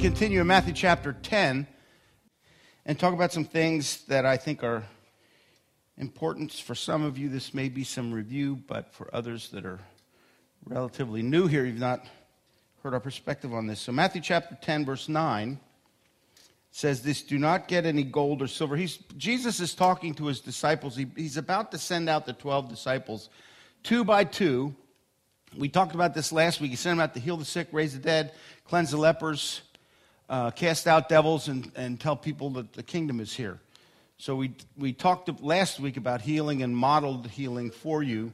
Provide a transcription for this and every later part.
to continue in Matthew chapter 10 and talk about some things that I think are important. For some of you, this may be some review, but for others that are relatively new here, you've not heard our perspective on this. So, Matthew chapter 10, verse 9 says this Do not get any gold or silver. He's, Jesus is talking to his disciples. He, he's about to send out the 12 disciples two by two. We talked about this last week. He sent them out to heal the sick, raise the dead, cleanse the lepers, uh, cast out devils, and, and tell people that the kingdom is here. So we, we talked last week about healing and modeled healing for you.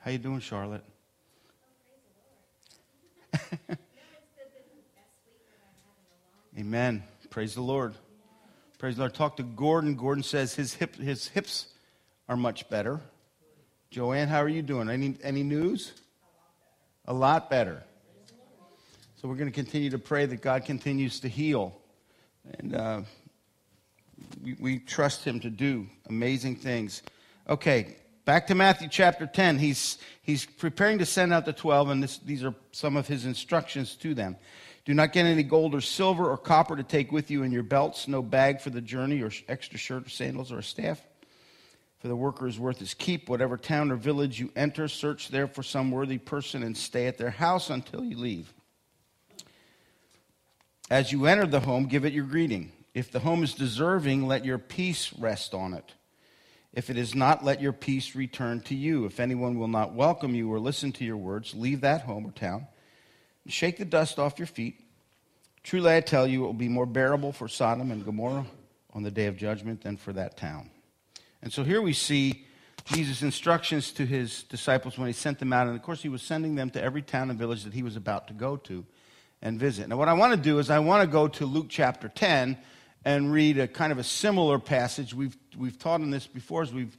How you doing, Charlotte? Amen. Praise the Lord. Praise the Lord. Talk to Gordon. Gordon says his, hip, his hips are much better. Joanne, how are you doing? Any, any news? A lot better. We're going to continue to pray that God continues to heal. And uh, we, we trust Him to do amazing things. Okay, back to Matthew chapter 10. He's, he's preparing to send out the 12, and this, these are some of his instructions to them. Do not get any gold or silver or copper to take with you in your belts, no bag for the journey, or extra shirt or sandals or a staff. For the worker is worth his keep. Whatever town or village you enter, search there for some worthy person and stay at their house until you leave. As you enter the home, give it your greeting. If the home is deserving, let your peace rest on it. If it is not, let your peace return to you. If anyone will not welcome you or listen to your words, leave that home or town. Shake the dust off your feet. Truly, I tell you, it will be more bearable for Sodom and Gomorrah on the day of judgment than for that town. And so here we see Jesus' instructions to his disciples when he sent them out. And of course, he was sending them to every town and village that he was about to go to and visit. Now, what I want to do is I want to go to Luke chapter 10 and read a kind of a similar passage. We've, we've taught on this before as we've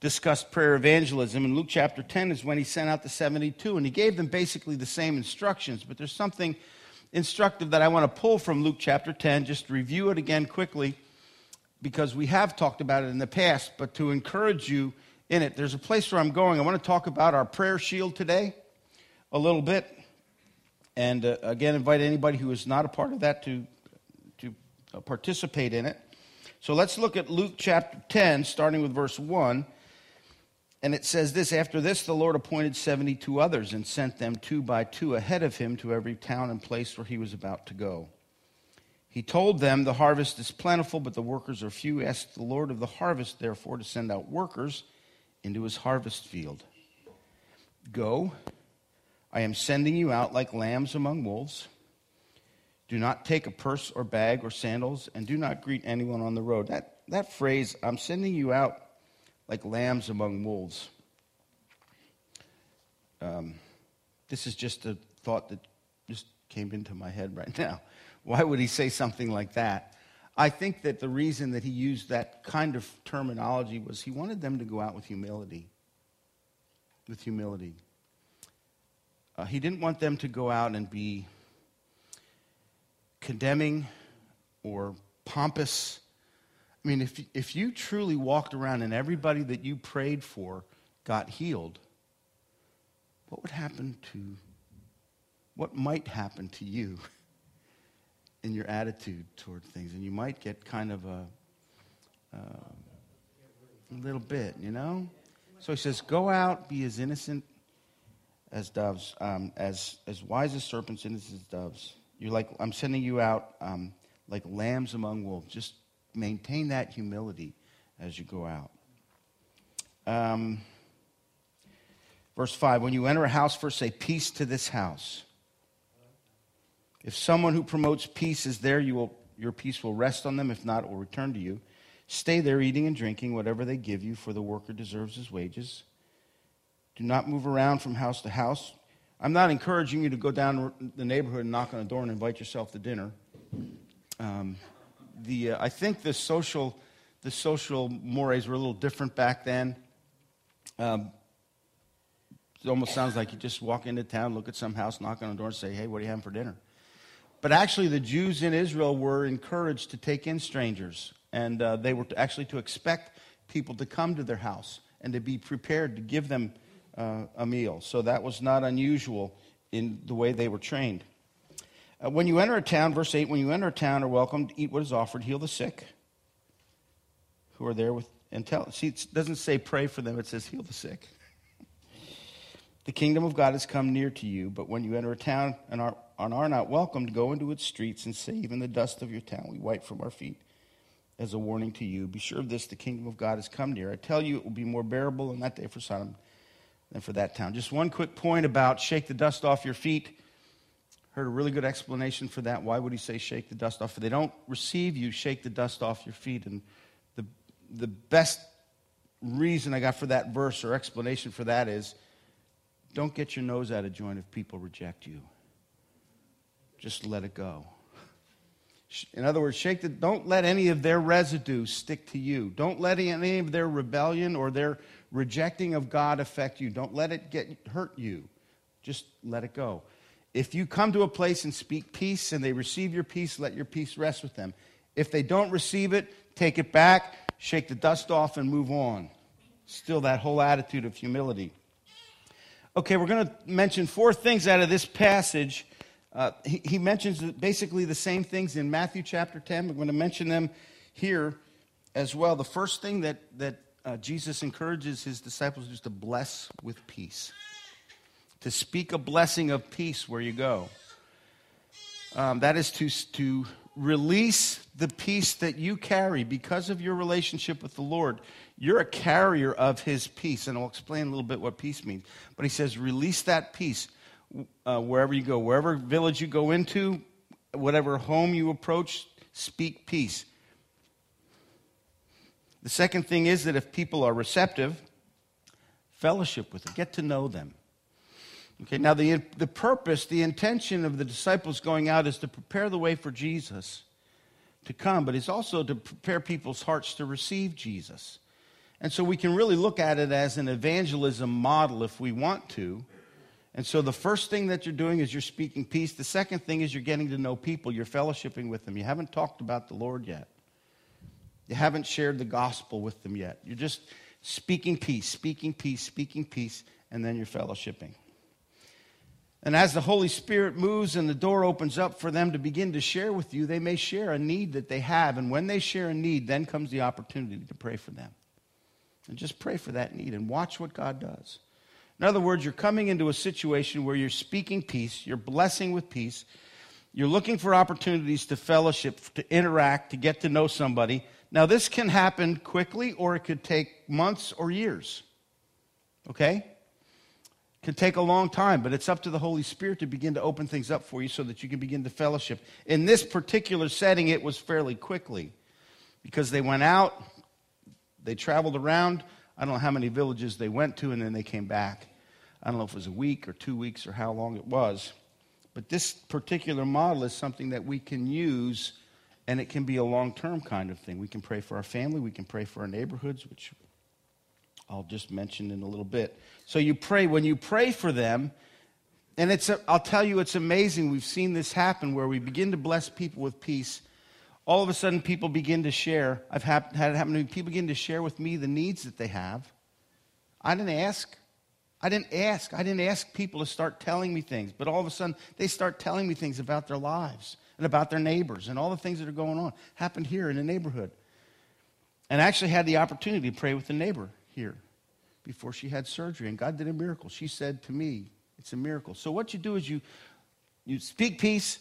discussed prayer evangelism. In Luke chapter 10 is when he sent out the 72, and he gave them basically the same instructions. But there's something instructive that I want to pull from Luke chapter 10, just review it again quickly, because we have talked about it in the past, but to encourage you in it. There's a place where I'm going. I want to talk about our prayer shield today a little bit. And uh, again, invite anybody who is not a part of that to uh, participate in it. So let's look at Luke chapter 10, starting with verse 1. And it says this After this, the Lord appointed 72 others and sent them two by two ahead of him to every town and place where he was about to go. He told them, The harvest is plentiful, but the workers are few. Ask the Lord of the harvest, therefore, to send out workers into his harvest field. Go, I am sending you out like lambs among wolves. Do not take a purse or bag or sandals, and do not greet anyone on the road. That, that phrase, I'm sending you out like lambs among wolves. Um, this is just a thought that just came into my head right now. Why would he say something like that? I think that the reason that he used that kind of terminology was he wanted them to go out with humility. With humility. Uh, he didn't want them to go out and be condemning or pompous. I mean, if, if you truly walked around and everybody that you prayed for got healed, what would happen to, what might happen to you in your attitude toward things? And you might get kind of a, uh, a little bit, you know? So he says, Go out, be as innocent as doves, um, as, as wise as serpents, innocent as doves. You're like, I'm sending you out um, like lambs among wolves. Just maintain that humility as you go out. Um, verse 5 When you enter a house, first say, Peace to this house. If someone who promotes peace is there, you will, your peace will rest on them. If not, it will return to you. Stay there eating and drinking whatever they give you, for the worker deserves his wages. Do not move around from house to house. I'm not encouraging you to go down the neighborhood and knock on a door and invite yourself to dinner. Um, the, uh, I think the social, the social mores were a little different back then. Um, it almost sounds like you just walk into town, look at some house, knock on a door, and say, hey, what are you having for dinner? But actually, the Jews in Israel were encouraged to take in strangers, and uh, they were to actually to expect people to come to their house and to be prepared to give them uh, a meal. So that was not unusual in the way they were trained. Uh, when you enter a town, verse 8, when you enter a town, are welcome to eat what is offered, heal the sick who are there with, and tell. See, it doesn't say pray for them, it says heal the sick. The kingdom of God has come near to you, but when you enter a town and are, and are not welcome, to go into its streets and say, even the dust of your town we wipe from our feet as a warning to you. Be sure of this, the kingdom of God has come near. I tell you, it will be more bearable in that day for Sodom than for that town. Just one quick point about shake the dust off your feet. Heard a really good explanation for that. Why would he say shake the dust off? If they don't receive you, shake the dust off your feet. And the, the best reason I got for that verse or explanation for that is don't get your nose out of joint if people reject you. Just let it go. In other words, shake the, don't let any of their residue stick to you. Don't let any of their rebellion or their rejecting of God affect you. Don't let it get hurt you. Just let it go. If you come to a place and speak peace and they receive your peace, let your peace rest with them. If they don't receive it, take it back, shake the dust off, and move on. Still, that whole attitude of humility. Okay, we're going to mention four things out of this passage uh, he, he, mentions basically the same things in Matthew chapter 10. We're going to mention them here as well. The first thing that, that uh, Jesus encourages his disciples is to bless with peace, to speak a blessing of peace where you go. Um, that is to, to release the peace that you carry because of your relationship with the Lord. You're a carrier of his peace. And I'll explain a little bit what peace means. But he says, release that peace uh, wherever you go, wherever village you go into, whatever home you approach, speak peace. The second thing is that if people are receptive, fellowship with them, get to know them. Okay, now the, the purpose, the intention of the disciples going out is to prepare the way for Jesus to come, but it's also to prepare people's hearts to receive Jesus. And so we can really look at it as an evangelism model if we want to. And so the first thing that you're doing is you're speaking peace. The second thing is you're getting to know people. You're fellowshipping with them. You haven't talked about the Lord yet. You haven't shared the gospel with them yet. You're just speaking peace, speaking peace, speaking peace, and then you're fellowshipping. And as the Holy Spirit moves and the door opens up for them to begin to share with you, they may share a need that they have. And when they share a need, then comes the opportunity to pray for them. And just pray for that need and watch what God does. In other words, you're coming into a situation where you're speaking peace, you're blessing with peace, you're looking for opportunities to fellowship, to interact, to get to know somebody. Now, this can happen quickly or it could take months or years. Okay? It can take a long time, but it's up to the Holy Spirit to begin to open things up for you so that you can begin to fellowship. In this particular setting, it was fairly quickly because they went out, they traveled around. I don't know how many villages they went to, and then they came back. I don't know if it was a week or two weeks or how long it was. But this particular model is something that we can use, and it can be a long term kind of thing. We can pray for our family, we can pray for our neighborhoods, which I'll just mention in a little bit. So you pray, when you pray for them, and it's, a, I'll tell you, it's amazing. We've seen this happen where we begin to bless people with peace. All of a sudden, people begin to share. I've had it happen to me. People begin to share with me the needs that they have. I didn't ask. I didn't ask. I didn't ask people to start telling me things, but all of a sudden they start telling me things about their lives and about their neighbors and all the things that are going on. Happened here in the neighborhood. And actually had the opportunity to pray with a neighbor here before she had surgery, and God did a miracle. She said to me, It's a miracle. So what you do is you, you speak peace,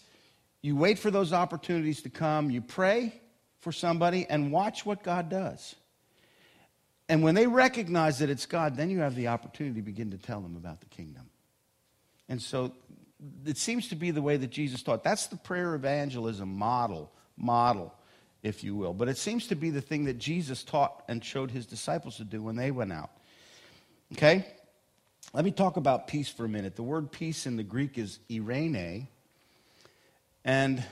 you wait for those opportunities to come, you pray for somebody, and watch what God does. And when they recognize that it's God, then you have the opportunity to begin to tell them about the kingdom. And so it seems to be the way that Jesus taught. That's the prayer evangelism model, model, if you will. But it seems to be the thing that Jesus taught and showed his disciples to do when they went out. Okay? Let me talk about peace for a minute. The word peace in the Greek is eirene, and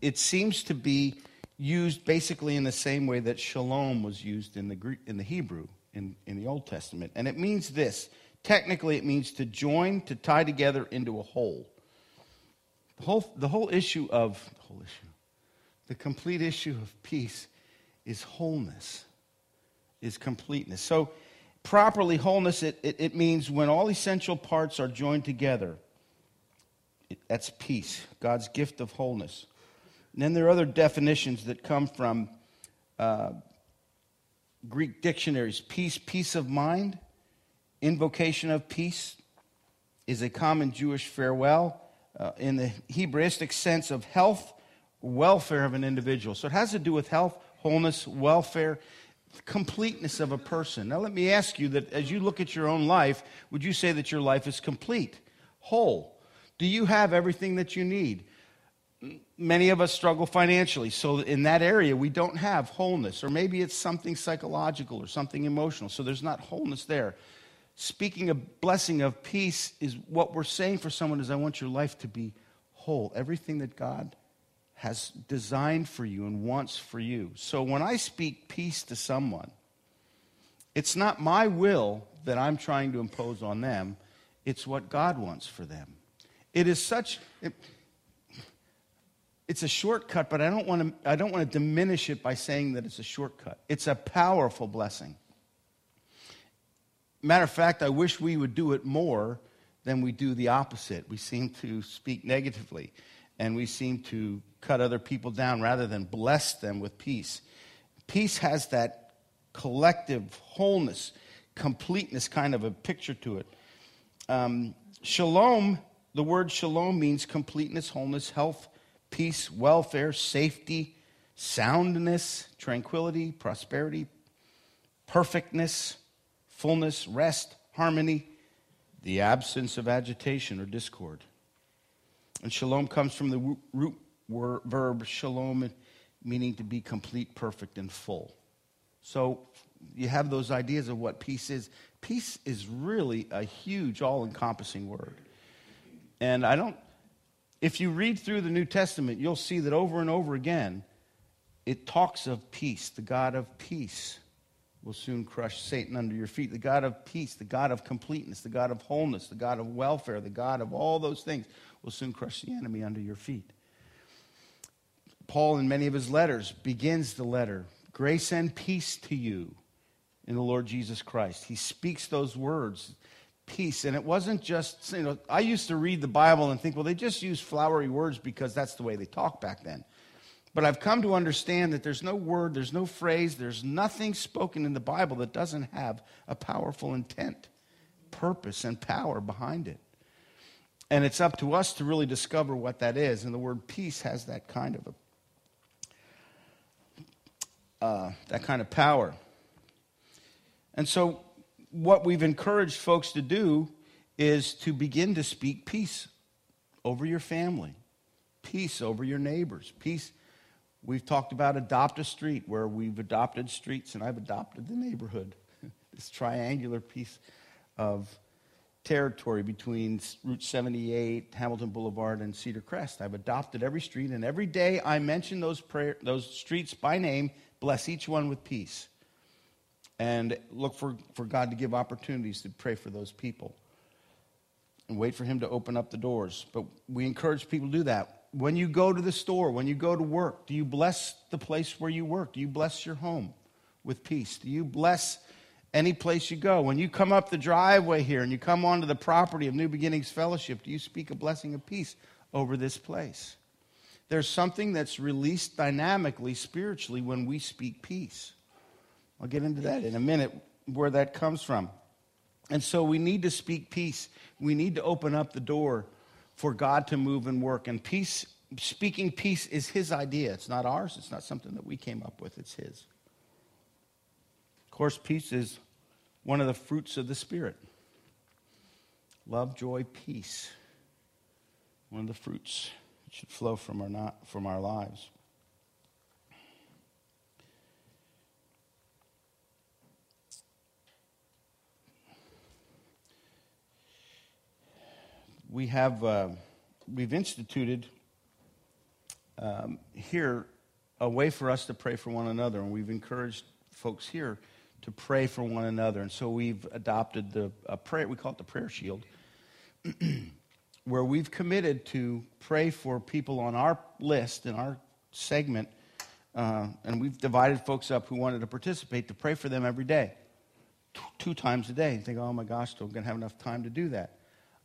it seems to be used basically in the same way that shalom was used in the, Greek, in the Hebrew in, in the Old Testament. And it means this technically, it means to join, to tie together into a whole. The whole, the whole issue of, the whole issue, the complete issue of peace is wholeness, is completeness. So, properly, wholeness, it, it, it means when all essential parts are joined together That's peace, God's gift of wholeness. And then there are other definitions that come from uh, Greek dictionaries. Peace, peace of mind, invocation of peace is a common Jewish farewell uh, in the Hebraistic sense of health, welfare of an individual. So it has to do with health, wholeness, welfare, completeness of a person. Now, let me ask you that as you look at your own life, would you say that your life is complete, whole? Do you have everything that you need? Many of us struggle financially, so in that area we don't have wholeness, or maybe it's something psychological or something emotional, so there's not wholeness there. Speaking of blessing of peace is what we're saying for someone is I want your life to be whole. Everything that God has designed for you and wants for you. So when I speak peace to someone, it's not my will that I'm trying to impose on them, it's what God wants for them. It is such. It, it's a shortcut, but I don't want to I don't want to diminish it by saying that it's a shortcut. It's a powerful blessing. Matter of fact, I wish we would do it more than we do the opposite. We seem to speak negatively and we seem to cut other people down rather than bless them with peace. Peace has that collective wholeness, completeness kind of a picture to it. Um, shalom, the word shalom means completeness, wholeness, health, peace, welfare, safety, soundness, tranquility, prosperity, perfectness, fullness, rest, harmony, the absence of agitation or discord. And shalom comes from the root verb shalom, meaning to be complete, perfect, and full. So you have those ideas of what peace is. Peace is really a huge, all encompassing word. And I don't, if you read through the New Testament, you'll see that over and over again, it talks of peace, the God of peace will soon crush Satan under your feet. The God of peace, the God of completeness, the God of wholeness, the God of welfare, the God of all those things will soon crush the enemy under your feet. Paul, in many of his letters, begins the letter Grace and peace to you in the Lord Jesus Christ. He speaks those words, peace. And it wasn't just, you know, I used to read the Bible and think, well, they just use flowery words because that's the way they talk back then. But I've come to understand that there's no word, there's no phrase, there's nothing spoken in the Bible that doesn't have a powerful intent, purpose, and power behind it. And it's up to us to really discover what that is. And the word peace has that kind of a, uh, that kind of power. And so, what we've encouraged folks to do is to begin to speak peace over your family, peace over your neighbors, peace We've talked about adopt a street where we've adopted streets and I've adopted the neighborhood. this triangular piece of territory between Route 78, Hamilton Boulevard, and Cedar Crest. I've adopted every street, and every day I mention those, prayer, those streets by name, bless each one with peace, and look for, for God to give opportunities to pray for those people and wait for Him to open up the doors. But we encourage people to do that when you go to the store, when you go to work, do you bless the place where you work? Do you bless your home with peace? Do you bless any place you go? When you come up the driveway here and you come onto the property of New Beginnings Fellowship, do you speak a blessing of peace over this place? There's something that's released dynamically, spiritually, when we speak peace. I'll get into that in a minute, where that comes from. And so we need to speak peace. We need to open up the door for God to move and work. And peace, speaking peace is his idea. It's not ours, it's not something that we came up with, it's his. Of course, peace is one of the fruits of the Spirit love, joy, peace. One of the fruits that should flow from our, not, from our lives. We have uh, we've instituted um, here a way for us to pray for one another, and we've encouraged folks here to pray for one another. And so we've adopted the a prayer. We call it the prayer shield, where we've committed to pray for people on our list in our segment, uh, and we've divided folks up who wanted to participate to pray for them every day, two times a day. And think, oh my gosh, I'm going to have enough time to do that.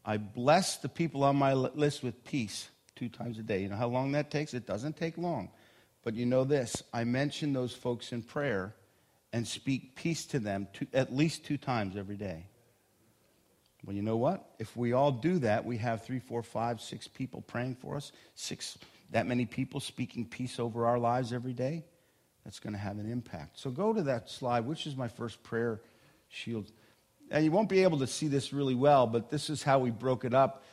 I bless the people on my list with peace two times a day. You know how long that takes? It doesn't take long. But you know this I mention those folks in prayer and speak peace to them two, at least two times every day. Well, you know what? If we all do that, we have three, four, five, six people praying for us, six, that many people speaking peace over our lives every day. That's going to have an impact. So go to that slide, which is my first prayer shield. And you won't be able to see this really well, but this is how we broke it up.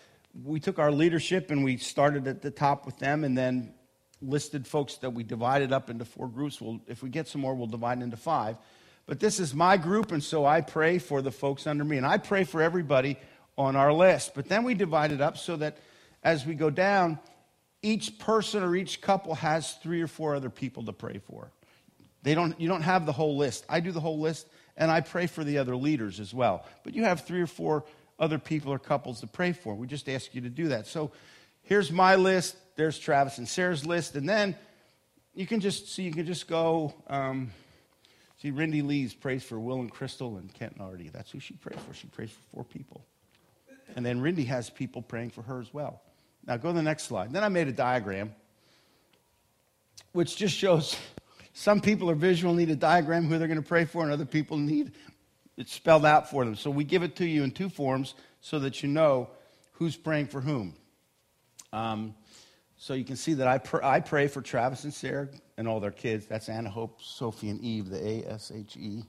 We took our leadership and we started at the top with them and then listed folks that we divided up into four groups. We'll, if we get some more, we'll divide into five. But this is my group, and so I pray for the folks under me. And I pray for everybody on our list. But then we divide it up so that as we go down, each person or each couple has three or four other people to pray for. They don't, you don't have the whole list. I do the whole list, and I pray for the other leaders as well. But you have three or four other people or couples to pray for. We just ask you to do that. So here's my list. There's Travis and Sarah's list. And then you can just see, so you can just go. Um, see, Rindy Lees prays for Will and Crystal and Kent and Artie. That's who she prays for. She prays for four people. And then Rindy has people praying for her as well. Now go to the next slide. Then I made a diagram which just shows some people are visual, need a diagram who they're going to pray for, and other people need it spelled out for them. So we give it to you in two forms so that you know who's praying for whom. Um, so you can see that I, pr- I pray for Travis and Sarah and all their kids. That's Anna Hope, Sophie, and Eve, the A S H E.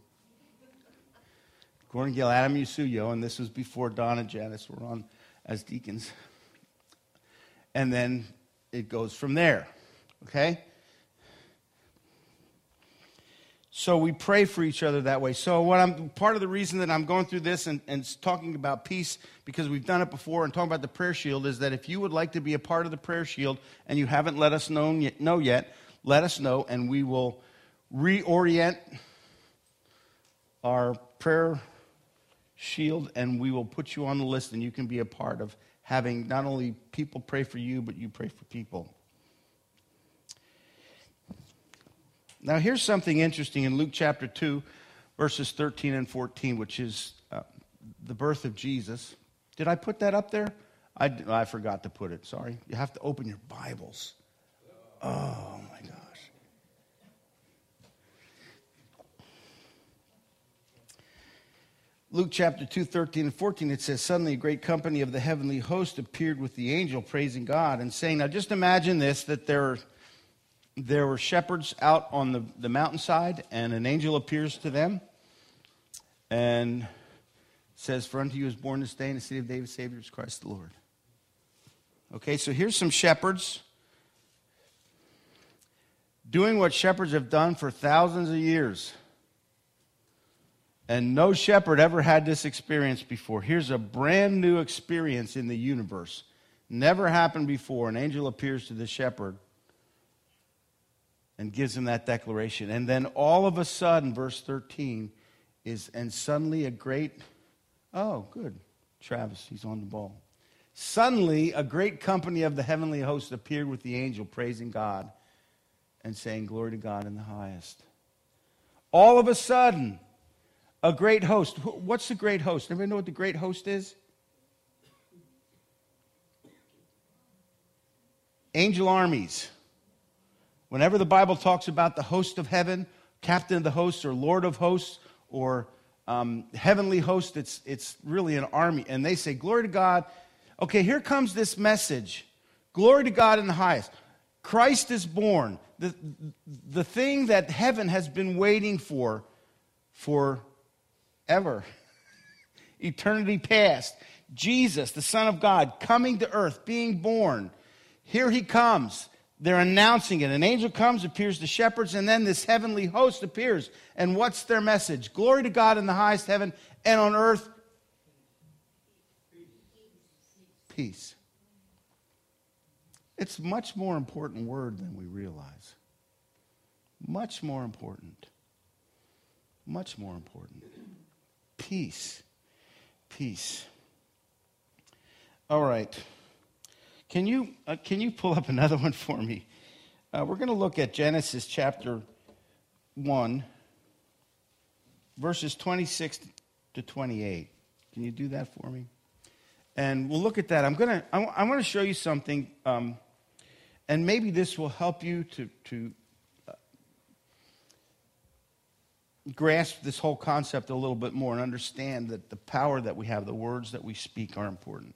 Gordon Gill, Adam Yusuyo, and this was before Don and Janice were on as deacons. And then it goes from there. Okay? So we pray for each other that way. So what I'm part of the reason that I'm going through this and, and talking about peace, because we've done it before and talking about the prayer shield, is that if you would like to be a part of the prayer shield and you haven't let us know yet, know yet let us know and we will reorient our prayer shield and we will put you on the list and you can be a part of having not only people pray for you, but you pray for people. Now, here's something interesting in Luke chapter 2, verses 13 and 14, which is uh, the birth of Jesus. Did I put that up there? I, I forgot to put it. Sorry. You have to open your Bibles. Oh, my gosh. Luke chapter 2, 13 and 14, it says, Suddenly a great company of the heavenly host appeared with the angel, praising God and saying, Now just imagine this that there are there were shepherds out on the, the mountainside, and an angel appears to them and says, For unto you is born this day in the city of David, Savior is Christ the Lord. Okay, so here's some shepherds doing what shepherds have done for thousands of years. And no shepherd ever had this experience before. Here's a brand new experience in the universe. Never happened before. An angel appears to the shepherd and gives him that declaration. And then all of a sudden, verse 13 is, and suddenly a great, oh, good. Travis, he's on the ball. Suddenly, a great company of the heavenly host appeared with the angel, praising God and saying, Glory to God in the highest. All of a sudden, a great host. What's the great host? Everybody know what the great host is? Angel armies. Whenever the Bible talks about the host of heaven, captain of the hosts, or lord of hosts, or um, heavenly host, it's, it's really an army. And they say, Glory to God. Okay, here comes this message Glory to God in the highest. Christ is born. The, the thing that heaven has been waiting for for ever, eternity past. Jesus, the Son of God, coming to earth, being born. Here he comes. They're announcing it. An angel comes, appears to shepherds, and then this heavenly host appears. And what's their message? Glory to God in the highest heaven, and on earth, peace. It's a much more important word than we realize. Much more important. Much more important. Peace. Peace. All right. Can you, uh, can you pull up another one for me? Uh, we're going to look at Genesis chapter 1, verses 26 to 28. Can you do that for me? And we'll look at that. I'm going to I want to show you something, um, and maybe this will help you to, to uh, grasp this whole concept a little bit more and understand that the power that we have, the words that we speak, are important.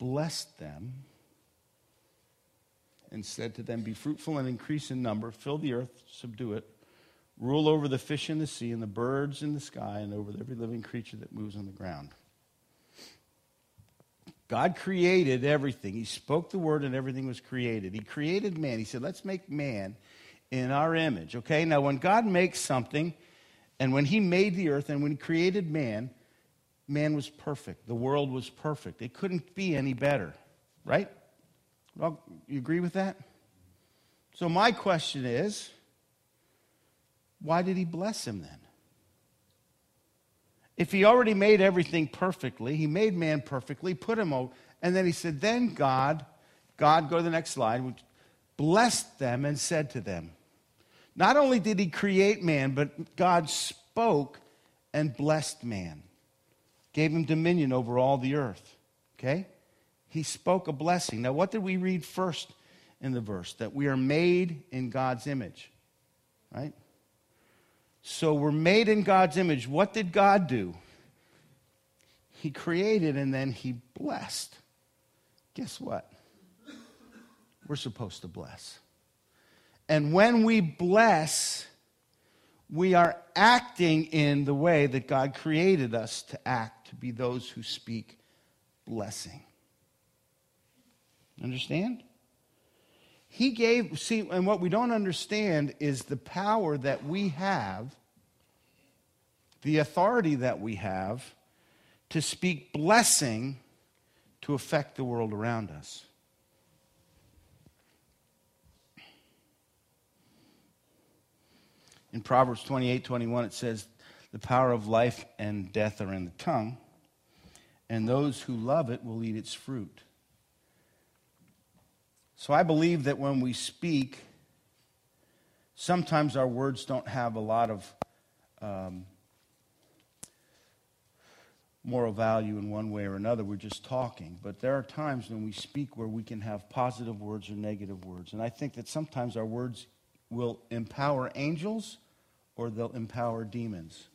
blessed them and said to them, Be fruitful and increase in number, fill the earth, subdue it rule over the fish in the sea and the birds in the sky and over every living creature that moves on the ground. God created everything. He spoke the word and everything was created. He created man. He said, let's make man in our image. Okay, now when God makes something, and when he made the earth and when he created man, man was perfect. The world was perfect. It couldn't be any better, right? Well, you agree with that? So my question is, why did he bless him then? If he already made everything perfectly, he made man perfectly, put him over, and then he said, Then God, God, go to the next slide, blessed them and said to them, Not only did he create man, but God spoke and blessed man, gave him dominion over all the earth. Okay? He spoke a blessing. Now, what did we read first in the verse? That we are made in God's image, right? So we're made in God's image. What did God do? He created and then he blessed. Guess what? We're supposed to bless. And when we bless, we are acting in the way that God created us to act, to be those who speak blessing. Understand? He gave, see, and what we don't understand is the power that we have, the authority that we have to speak blessing to affect the world around us. In Proverbs 28 21, it says, The power of life and death are in the tongue, and those who love it will eat its fruit. So I believe that when we speak, sometimes our words don't have a lot of um, moral value in one way or another. We're just talking. But there are times when we speak where we can have positive words or negative words. And I think that sometimes our words will empower angels or they'll empower demons.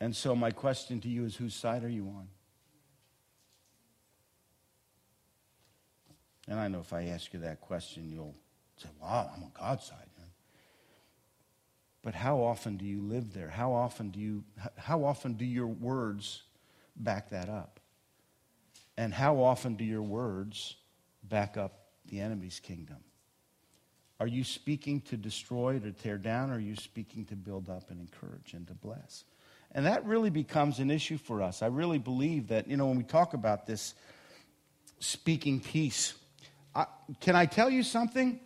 And so, my question to you is whose side are you on? And I know if I ask you that question, you'll say, wow, I'm on God's side. But how often do you live there? How often do you how often do your words back that up? And how often do your words back up the enemy's kingdom? Are you speaking to destroy, to tear down, or are you speaking to build up and encourage and to bless? And that really becomes an issue for us. I really believe that, you know, when we talk about this speaking peace, I, can I tell you something?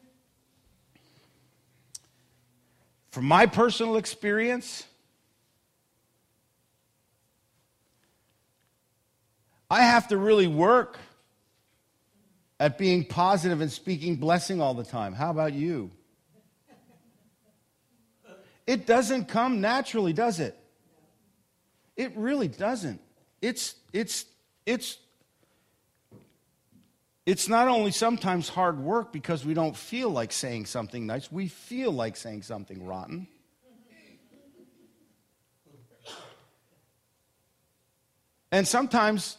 From my personal experience, I have to really work at being positive and speaking blessing all the time. How about you? It doesn't come naturally, does it? It really doesn't. It's it's it's it's not only sometimes hard work because we don't feel like saying something nice, we feel like saying something rotten. And sometimes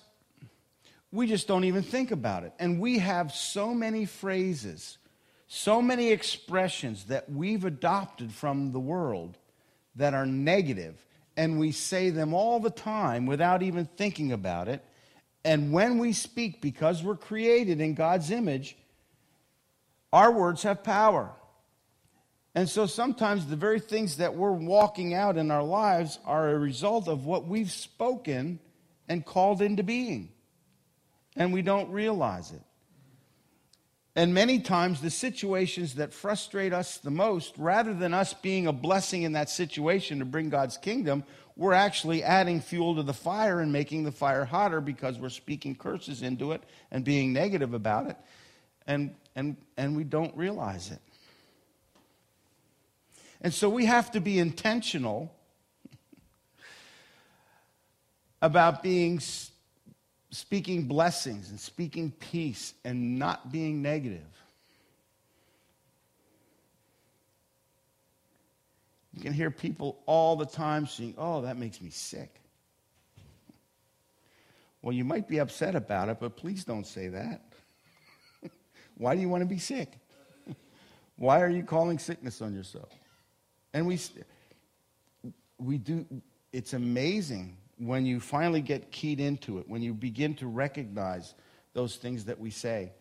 we just don't even think about it. And we have so many phrases, so many expressions that we've adopted from the world that are negative, and we say them all the time without even thinking about it. And when we speak, because we're created in God's image, our words have power. And so sometimes the very things that we're walking out in our lives are a result of what we've spoken and called into being. And we don't realize it. And many times, the situations that frustrate us the most, rather than us being a blessing in that situation to bring God's kingdom, we're actually adding fuel to the fire and making the fire hotter because we're speaking curses into it and being negative about it. And, and, and we don't realize it. And so we have to be intentional about being speaking blessings and speaking peace and not being negative. You can hear people all the time saying, Oh, that makes me sick. Well, you might be upset about it, but please don't say that. Why do you want to be sick? Why are you calling sickness on yourself? And we, we do, it's amazing when you finally get keyed into it, when you begin to recognize those things that we say,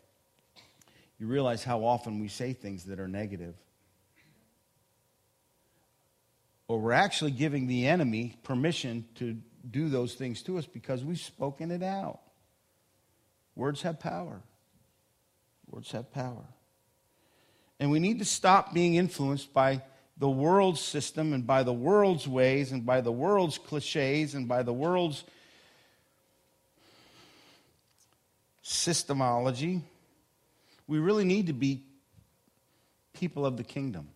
you realize how often we say things that are negative. Or we're actually giving the enemy permission to do those things to us because we've spoken it out. Words have power. Words have power. And we need to stop being influenced by the world's system and by the world's ways and by the world's cliches and by the world's systemology. We really need to be people of the kingdom.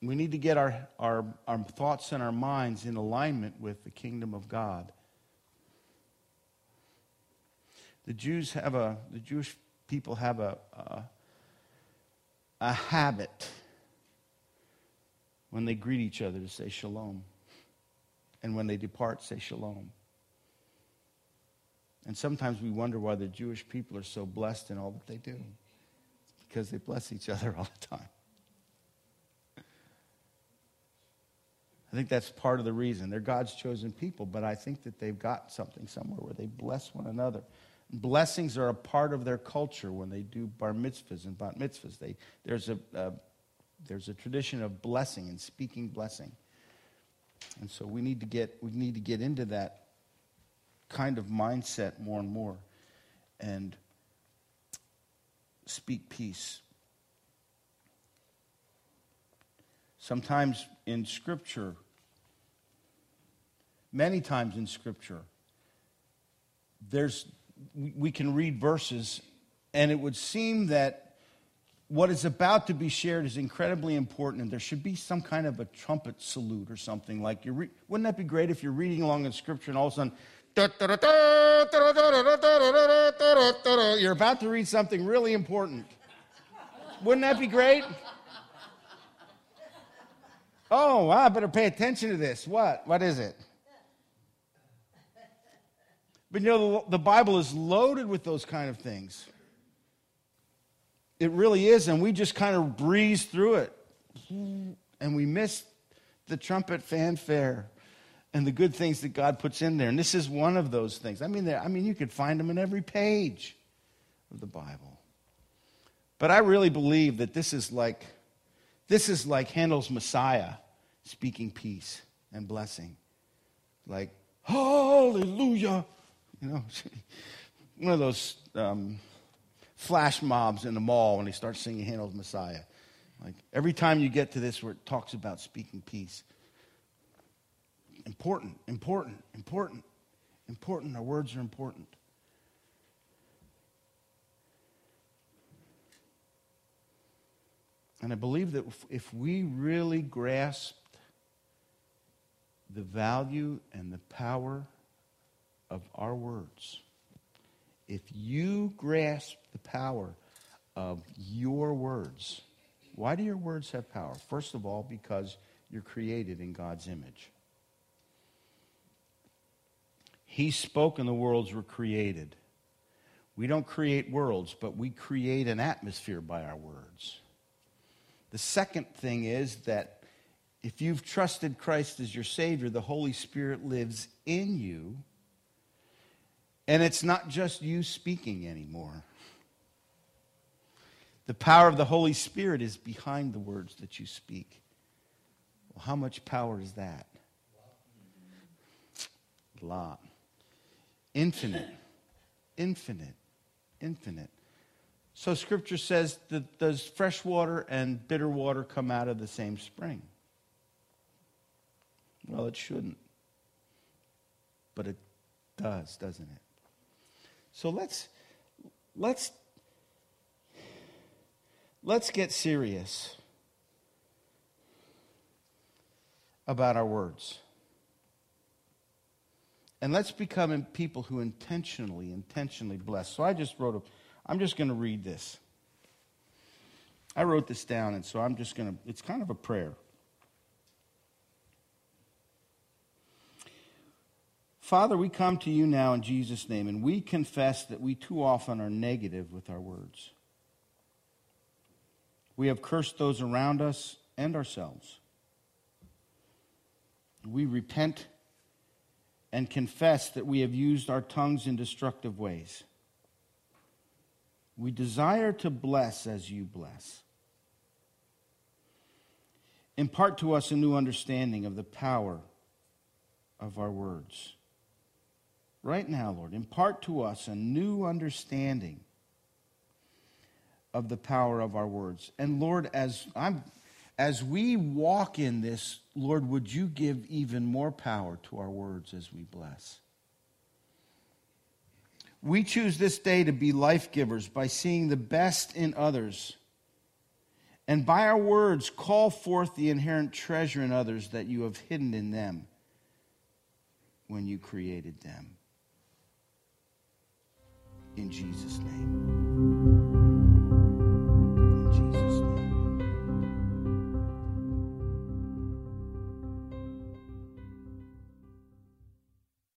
We need to get our, our, our thoughts and our minds in alignment with the kingdom of God. The Jews have a, the Jewish people have a, a a habit when they greet each other to say shalom. And when they depart, say shalom. And sometimes we wonder why the Jewish people are so blessed in all that they do. Because they bless each other all the time. I think that's part of the reason. They're God's chosen people, but I think that they've got something somewhere where they bless one another. Blessings are a part of their culture when they do bar mitzvahs and bat mitzvahs. They, there's, a, uh, there's a tradition of blessing and speaking blessing. And so we need to get, we need to get into that kind of mindset more and more and speak peace. Sometimes in Scripture, many times in Scripture, there's we can read verses, and it would seem that what is about to be shared is incredibly important, and there should be some kind of a trumpet salute or something like you. Re- Wouldn't that be great if you're reading along in Scripture and all of a sudden, you're about to read something really important? Wouldn't that be great? Oh, I better pay attention to this. What? What is it? But you know, the Bible is loaded with those kind of things. It really is, and we just kind of breeze through it. And we miss the trumpet fanfare and the good things that God puts in there. And this is one of those things. I mean, I mean, you could find them in every page of the Bible. But I really believe that this is like this is like Handel's Messiah speaking peace and blessing. Like, hallelujah, you know, one of those um, flash mobs in the mall when they start singing Handel's Messiah. Like every time you get to this where it talks about speaking peace, important, important, important, important. Our words are important. And I believe that if we really grasped the value and the power of our words. If you grasp the power of your words, why do your words have power? First of all, because you're created in God's image. He spoke and the worlds were created. We don't create worlds, but we create an atmosphere by our words. The second thing is that if you've trusted Christ as your Savior, the Holy Spirit lives in you and it's not just you speaking anymore. The power of the Holy Spirit is behind the words that you speak. Well, how much power is that? lot. Infinite, infinite, infinite. So scripture says that does fresh water and bitter water come out of the same spring? Well, it shouldn't. But it does, doesn't it? So let's let's let's get serious about our words. And let's become people who intentionally, intentionally bless. So I just wrote a, I'm just going to read this. I wrote this down, and so I'm just going to, it's kind of a prayer. Father, we come to you now in Jesus' name, and we confess that we too often are negative with our words. We have cursed those around us and ourselves. We repent and confess that we have used our tongues in destructive ways. We desire to bless as you bless. Impart to us a new understanding of the power of our words. Right now, Lord, impart to us a new understanding of the power of our words. And Lord, as I'm as we walk in this, Lord, would you give even more power to our words as we bless? We choose this day to be life givers by seeing the best in others. And by our words, call forth the inherent treasure in others that you have hidden in them when you created them in Jesus' name.